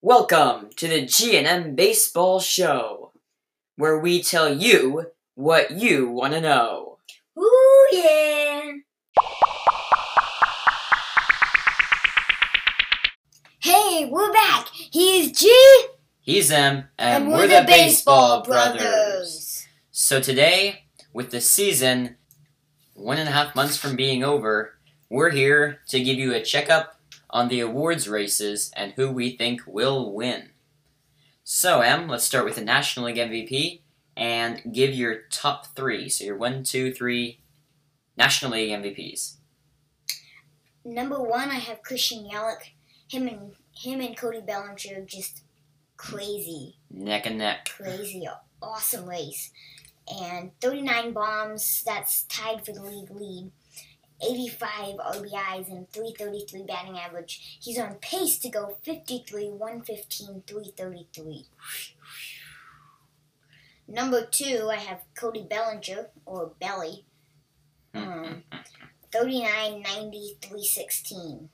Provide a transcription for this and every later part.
Welcome to the G&M Baseball Show, where we tell you what you want to know. Ooh yeah! Hey, we're back. He's G, He's M, and, and, we're, the, Baseball brothers. So today, with the season one and a half months from being over, we're here to give you a checkup on the awards races and who we think will win. So, Em, let's start with the National League MVP and give your top three. So, your one, two, three National League MVPs. Number one, I have Christian Yelich. Him and him and Cody Bellinger just crazy, Neck and neck. crazy, awesome race. And 39 bombs. That's tied for the league lead. 85 RBIs and 333 batting average. He's on pace to go 53, 115, 333. Number two, I have Cody Bellinger, or Belly. Um, 39, 90, 316.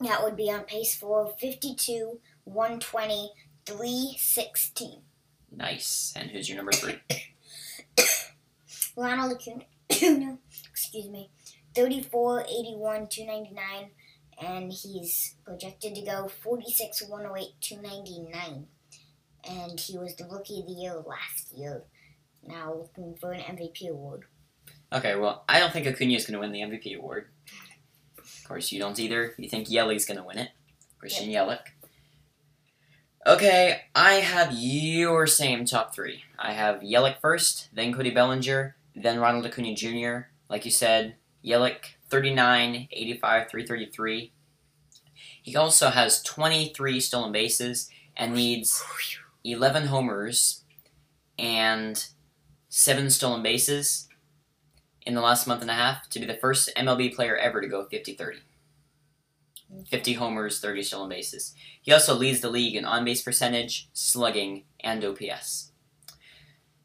that would be on pace for 52, 120, 316. Nice. And who's your number three? Ronald Acuna, excuse me, 34, 81, 299, and he's projected to go 46, 108, 299. And he was the Rookie of the Year last year. Now looking for an MVP award. Okay, well, I don't think Acuna is going to win the MVP award. Of course, you don't either. You think Yelly's going to win it. Christian Yelich. Okay, I have your same top three. I have Yelich first, then Cody Bellinger, then Ronald Acuna Jr. Like you said, Yelich, 39, 85, 333. He also has 23 stolen bases and needs 11 homers and 7 stolen bases in the last month and a half to be the first MLB player ever to go 50 30. 50 homers, 30 stolen bases. He also leads the league in on base percentage, slugging, and OPS.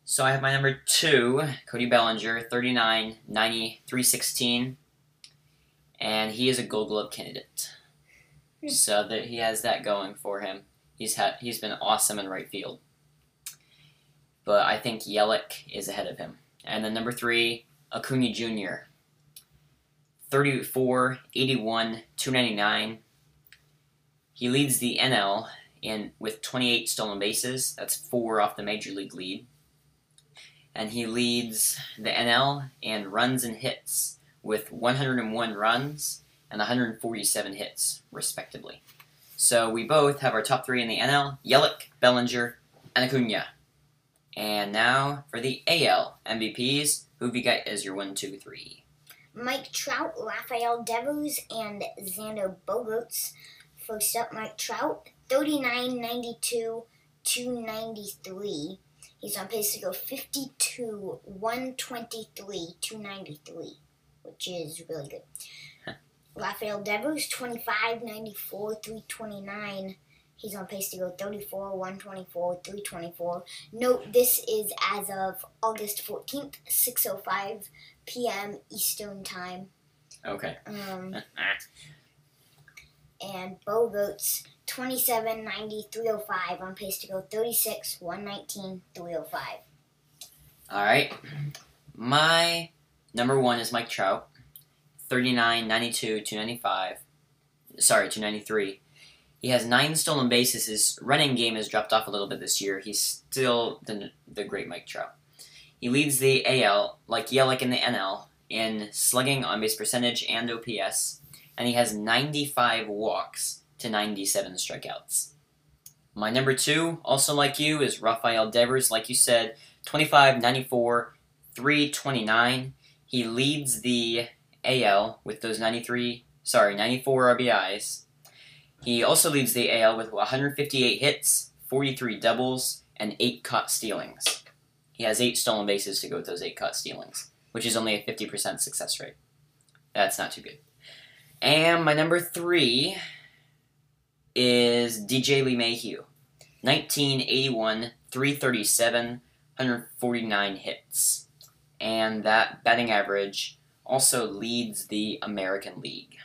So I have my number two, Cody Bellinger, 39, 90, 316. And he is a gold glove candidate. Hmm. So that he has that going for him. He's had he's been awesome in right field. But I think Yelich is ahead of him. And then number three, Acuna Jr. 34, 81, 299. He leads the NL in with 28 stolen bases. That's four off the major league lead. And he leads the NL in runs and hits with 101 runs and 147 hits, respectively. So we both have our top three in the NL: Yelich, Bellinger, and Acuna. And now for the AL MVPs. Who have you got as your one, two, three? Mike Trout, Rafael Devers, and Xander Bogaerts. First up, Mike Trout, 39, 92, 293. He's on pace to go 52, 123, 293, which is really good. Rafael Devers, 25, 94, 329. He's on pace to go 34, 124, 324. Note this is as of August 14th, 6.05 p.m. Eastern Time. Okay. Um, and Bogaerts, 27, 90, 305. On pace to go 36, 119, 305. All right. My number one is Mike Trout, 39, 92, 295. Sorry, 293. He has nine stolen bases. His running game has dropped off a little bit this year. He's still the, the great Mike Trout. He leads the AL, like Yelich in the NL, in slugging, on base percentage, and OPS, and he has 95 walks to 97 strikeouts. My number two, also like you, is Rafael Devers, like you said, 25, 94, 329. He leads the AL with those 93, sorry, 94 RBIs. He also leads the AL with 158 hits, 43 doubles, and 8 caught stealings. He has 8 stolen bases to go with those 8 caught stealings, which is only a 50% success rate. That's not too good. And my number 3 is DJ LeMahieu. 1981, 337, 149 hits. and that batting average also leads the American League.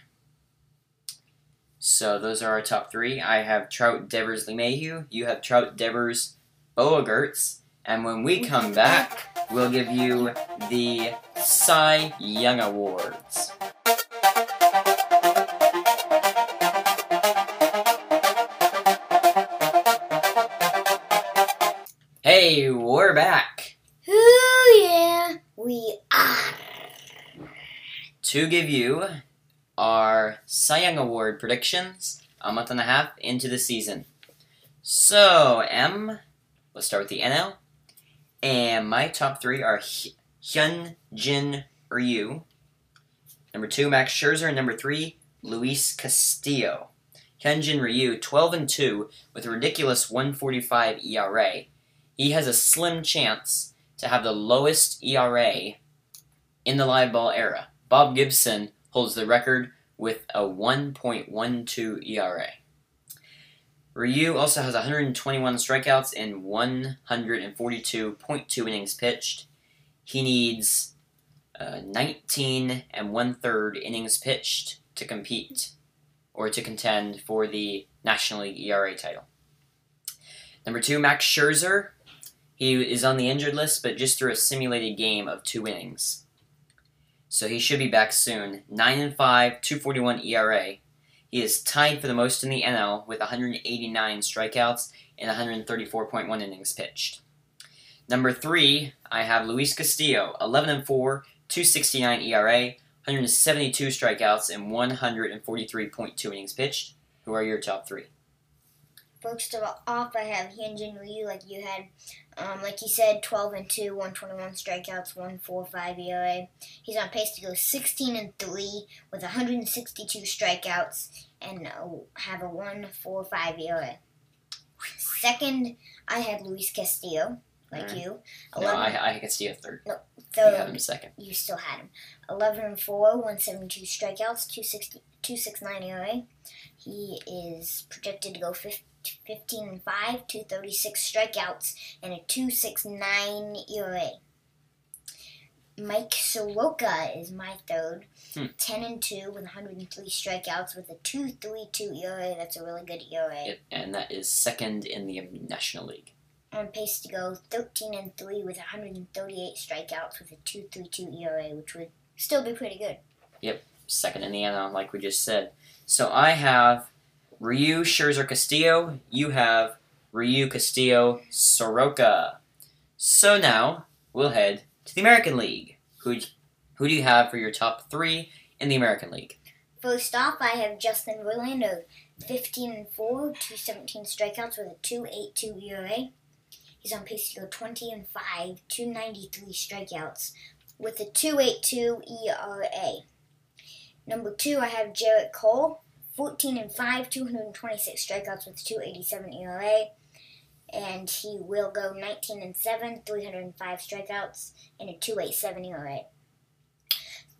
So those are our top three. I have Trout, Devers, LeMahieu. You have Trout, Devers, Bogaerts. And when we come back, we'll give you the Cy Young Awards. Hey, we're back Ooh, yeah, we are. to give you our Cy Young Award predictions a month and a half into the season. So, M, let's start with the NL. And my top three are Hy- Hyun Jin Ryu. Number two, Max Scherzer. And number three, Luis Castillo. Hyunjin Ryu, 12 and 2, with a ridiculous 145 ERA. He has a slim chance to have the lowest ERA in the live ball era. Bob Gibson holds the record with a 1.12 ERA. Ryu also has 121 strikeouts in 142.2 innings pitched. He needs uh, 19 and one third innings pitched to compete or to contend for the National League ERA title. Number two, Max Scherzer. He is on the injured list, but just threw a simulated game of two innings. So he should be back soon. 9 and 5, 241 ERA. He is tied for the most in the NL with 189 strikeouts and 134.1 innings pitched. Number 3, I have Luis Castillo, 11 and 4, 269 ERA, 172 strikeouts and 143.2 innings pitched. Who are your top 3? First of off, I have Hyunjin Ryu, like you had, um, like you said, 12 and 2, 121 strikeouts, 145 ERA. He's on pace to go 16 and 3 with 162 strikeouts and uh, have a 145 ERA. Second, I had Luis Castillo, like Alright. you. No, 11, I, I can see a third. You third, have him second. you still had him. 11 and 4, 172 strikeouts, 260, 269 ERA. He is projected to go 15, 15 and 5, 236 strikeouts, and a 269 ERA. Mike Soroka is my third. Hmm. 10 and 2 with 103 strikeouts with a 232 ERA. That's a really good ERA. Yep, and that is second in the National League. On pace to go 13 and 3 with 138 strikeouts with a 232 ERA, which would still be pretty good. Yep, Second in the NL, like we just said. So I have Ryu Scherzer Castillo. You have Ryu Castillo Soroka. So now we'll head to the American League. Who who do you have for your top three in the American League? First off, I have Justin Verlander, 15 and 4, 217 strikeouts with a 282 ERA. He's on pace to go 20 and 5, 293 strikeouts with a 282 ERA. Number 2, I have Gerrit Cole, 14 and 5, 226 strikeouts with 287 ERA. And he will go 19 and 7, 305 strikeouts and a 287 ERA.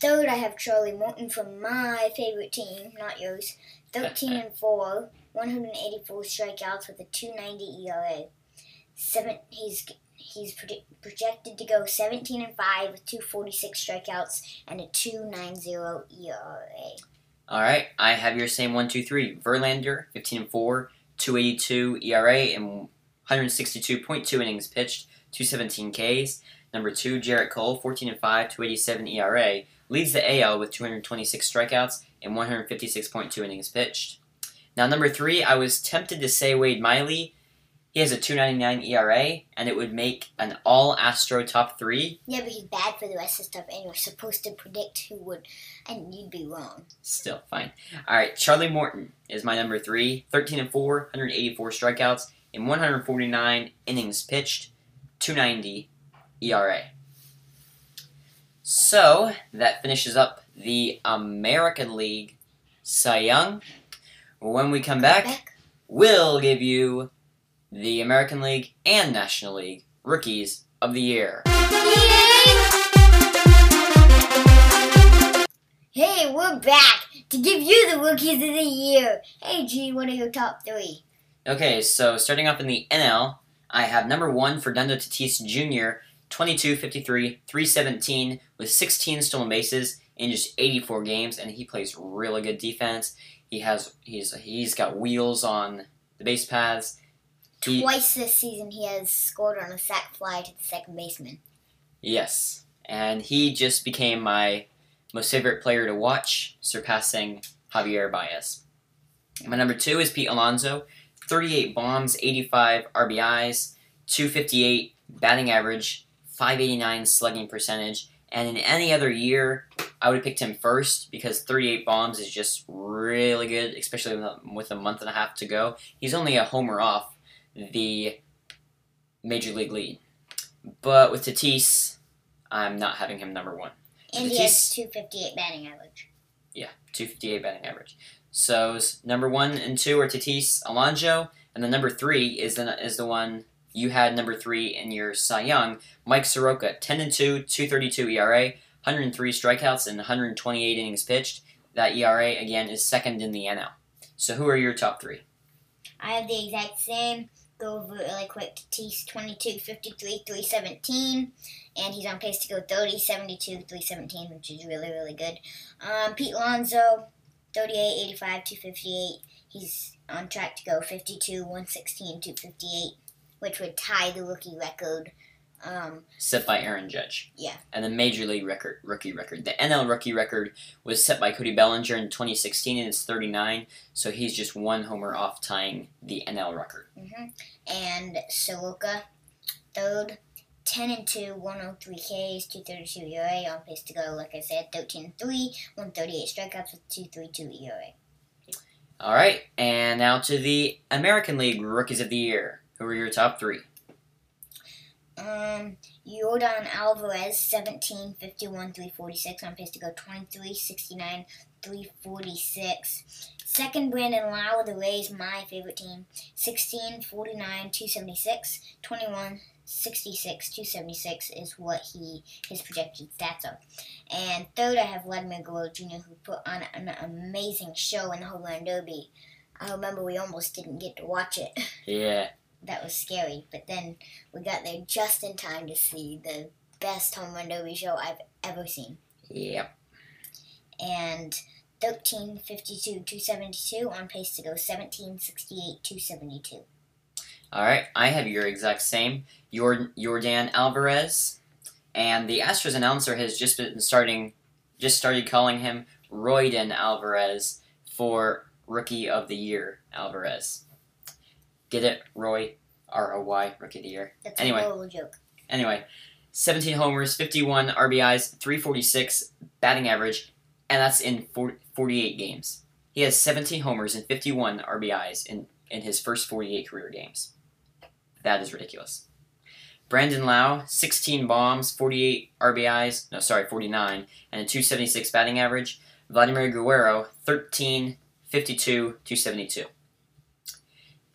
Third, I have Charlie Morton from my favorite team, not yours. 13 and 4, 184 strikeouts with a 290 ERA. Seven, he's he's proje- projected to go 17 and 5 with 246 strikeouts and a 290 ERA. All right, I have your same one, two, three. Verlander, 15 and 4, 282 ERA and 162.2 innings pitched, 217 Ks. Number two, Gerrit Cole, 14 and 5, 287 ERA, leads the AL with 226 strikeouts and 156.2 innings pitched. Now, number three, I was tempted to say Wade Miley. He has a 299 ERA, and it would make an all Astro top three. Yeah, but he's bad for the rest of the stuff, and you're supposed to predict who would, and you'd be wrong. Still fine. All right, Charlie Morton is my number three. 13 and 4, 184 strikeouts in 149 innings pitched, 290 ERA. So that finishes up the American League Cy Young. When we come back, we'll give you the American League and National League Rookies of the Year. Hey, we're back to give you the rookies of the year. Hey, G, what are your top three? Okay, so starting off in the NL, I have number one Fernando Tatis Jr., 22, 53, 317 with 16 stolen bases in just 84 games, and he plays really good defense. He has he's he's got wheels on the base paths. He, Twice this season, he has scored on a sac fly to the second baseman. yes, and he just became my most favorite player to watch, surpassing Javier Baez. My number two is Pete Alonso, 38 bombs, 85 RBIs, 258 batting average, 589 slugging percentage, and in any other year, I would have picked him first because 38 bombs is just really good, especially with a month and a half to go. He's only a homer off the major league lead. But with Tatis, I'm not having him number one. And he has 258 batting average. Yeah, 258 batting average. So number one and two are Tatis, Alonso, and the number three is the is the one you had number three in your Cy Young, Mike Soroka, 10 and 2, 232 ERA, 103 strikeouts, and 128 innings pitched. That ERA again is second in the NL. So who are your top three? I have the exact same. Go over really quick. Tatis 22, 53, 317. And he's on pace to go 30, 72, 317, which is really, really good. Um, Pete Alonso, 38, 85, 258. He's on track to go 52, 116, 258, which would tie the rookie record. Um, Set by Aaron Judge. Yeah. And the major league record rookie record. The NL rookie record was set by Cody Bellinger in 2016 and it's 39. So he's just one homer off tying the NL record. hmm And Soroka, third, 10 and 2, 103 Ks, 232 ERA, on pace to go, like I said, 13 and 3, 138 strikeouts with 232 ERA. All right, and now to the American League Rookies of the Year. Who are your top three? Um, Jordan Alvarez, 17, 51, 346, on pace to go 23, 69, 346. Second, Brandon Lowe of the Rays, my favorite team, 16, 49, 276, 21, 66, 276 is what he his projected stats are. And third, I have Vladimir Guerrero Jr., who put on an amazing show in the Home Run Derby. I remember we almost didn't get to watch it. Yeah, that was scary. But then we got there just in time to see the best home run derby show I've ever seen. yep. And 1352 272 on pace to go 1768 272. All right, I have your exact same. Your Jordan Alvarez, and the Astros announcer has just been starting, just started calling him Royden Alvarez for Rookie of the Year Alvarez. Get it, Roy? R O Y, Rookie of the Year. That's Anyway. a joke. Anyway, 17 homers, 51 RBIs, 346 batting average, and that's in 40, 48 games. He has 17 homers and 51 RBIs in, in his first 48 career games. That is ridiculous. Brandon Lowe, 16 bombs, 48 RBIs, no, sorry, 49, and a 276 batting average. Vladimir Guerrero, 13, 52, 272.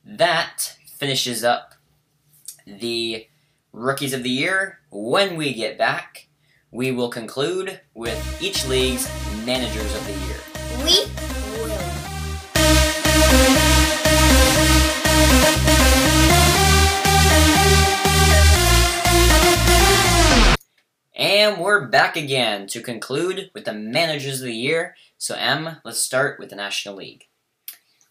That finishes up the Rookies of the Year. When we get back, we will conclude with each league's Managers of the Year. We will. And we're back again to conclude with the Managers of the Year. So, M, let's start with the National League.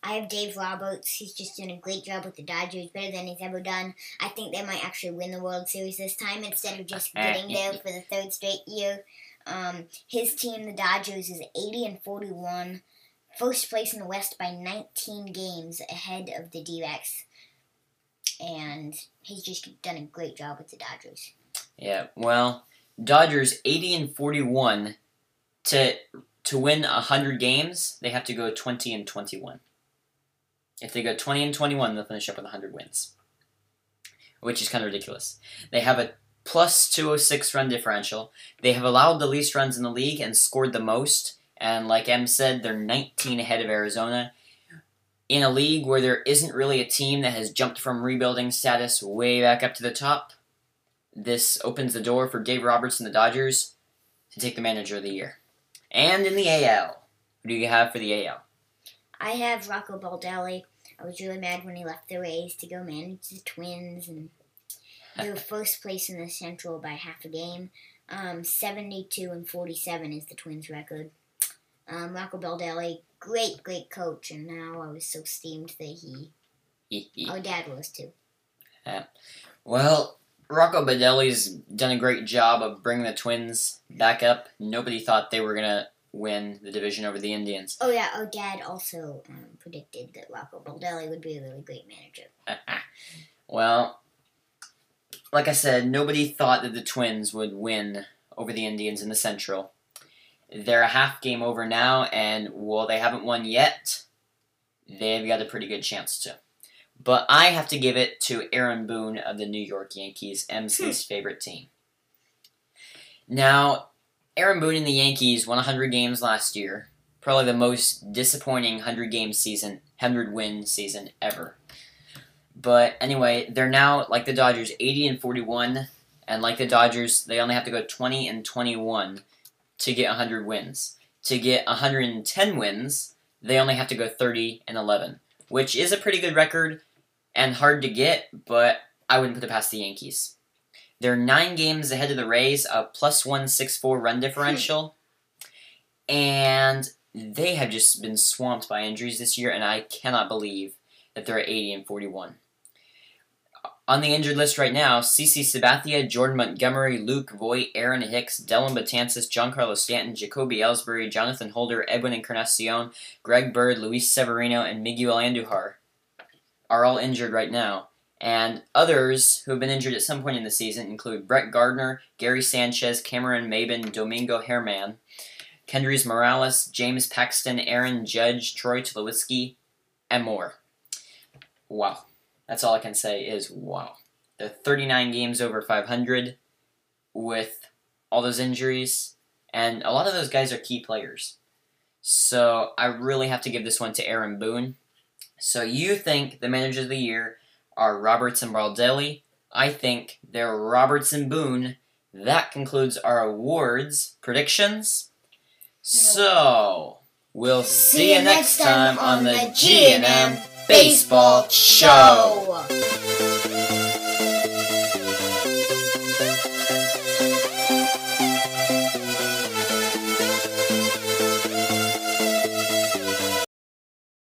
I have Dave Roberts. He's just doing a great job with the Dodgers, better than he's ever done. I think they might actually win the World Series this time instead of just getting there for the third straight year. Um, his team, the Dodgers, is 80 and 41, first place in the West by 19 games ahead of the D-backs. And he's just done a great job with the Dodgers. Yeah, well, Dodgers 80 and 41 to to win 100 games, they have to go 20 and 21. If they go 20 and 21, they'll finish up with 100 wins. Which is kind of ridiculous. They have a plus 206 run differential. They have allowed the least runs in the league and scored the most. And like M said, they're 19 ahead of Arizona. In a league where there isn't really a team that has jumped from rebuilding status way back up to the top, this opens the door for Dave Roberts and the Dodgers to take the manager of the year. And in the AL, who do you have for the AL? I have Rocco Baldelli. I was really mad when he left the Rays to go manage the Twins, and They're first place in the Central by half a game. Um, 72 and 47 is the Twins' record. Um, Rocco Baldelli, great, great coach, and now I was so steamed that he, our dad was too. well, Rocco Baldelli's done a great job of bringing the Twins back up. Nobody thought they were gonna win the division over the Indians. Oh yeah, our dad also um, predicted that Rocco Baldelli would be a really great manager. well, like I said, nobody thought that the Twins would win over the Indians in the Central. They're a half game over now, and while they haven't won yet, they've got a pretty good chance to. But I have to give it to Aaron Boone of the New York Yankees, MC's favorite team. Now, Aaron Boone and the Yankees won 100 games last year. Probably the most disappointing 100 game season, 100 win season ever. But anyway, they're now, like the Dodgers, 80 and 41. And like the Dodgers, they only have to go 20 and 21 to get 100 wins. To get 110 wins, they only have to go 30 and 11, which is a pretty good record and hard to get, but I wouldn't put it past the Yankees. They're nine games ahead of the Rays, a plus 164 run differential, and they have just been swamped by injuries this year, and I cannot believe that they're at 80 and 41. On the injured list right now, CC Sabathia, Jordan Montgomery, Luke Voit, Aaron Hicks, Dellin Betances, Giancarlo Stanton, Jacoby Ellsbury, Jonathan Holder, Edwin Encarnacion, Greg Bird, Luis Severino, and Miguel Andujar are all injured right now. And others who have been injured at some point in the season include Brett Gardner, Gary Sanchez, Cameron Maybin, Domingo Germán, Kendrys Morales, James Paxton, Aaron Judge, Troy Tulowitzki, and more. Wow. That's all I can say is wow. They're 39 games over 500 with all those injuries, and a lot of those guys are key players. So I really have to give this one to Aaron Boone. So you think the manager of the year are Roberts and Baldelli? I think they're Roberts and Boone. That concludes our awards predictions. So we'll see, see you next time on the G and M Baseball Show.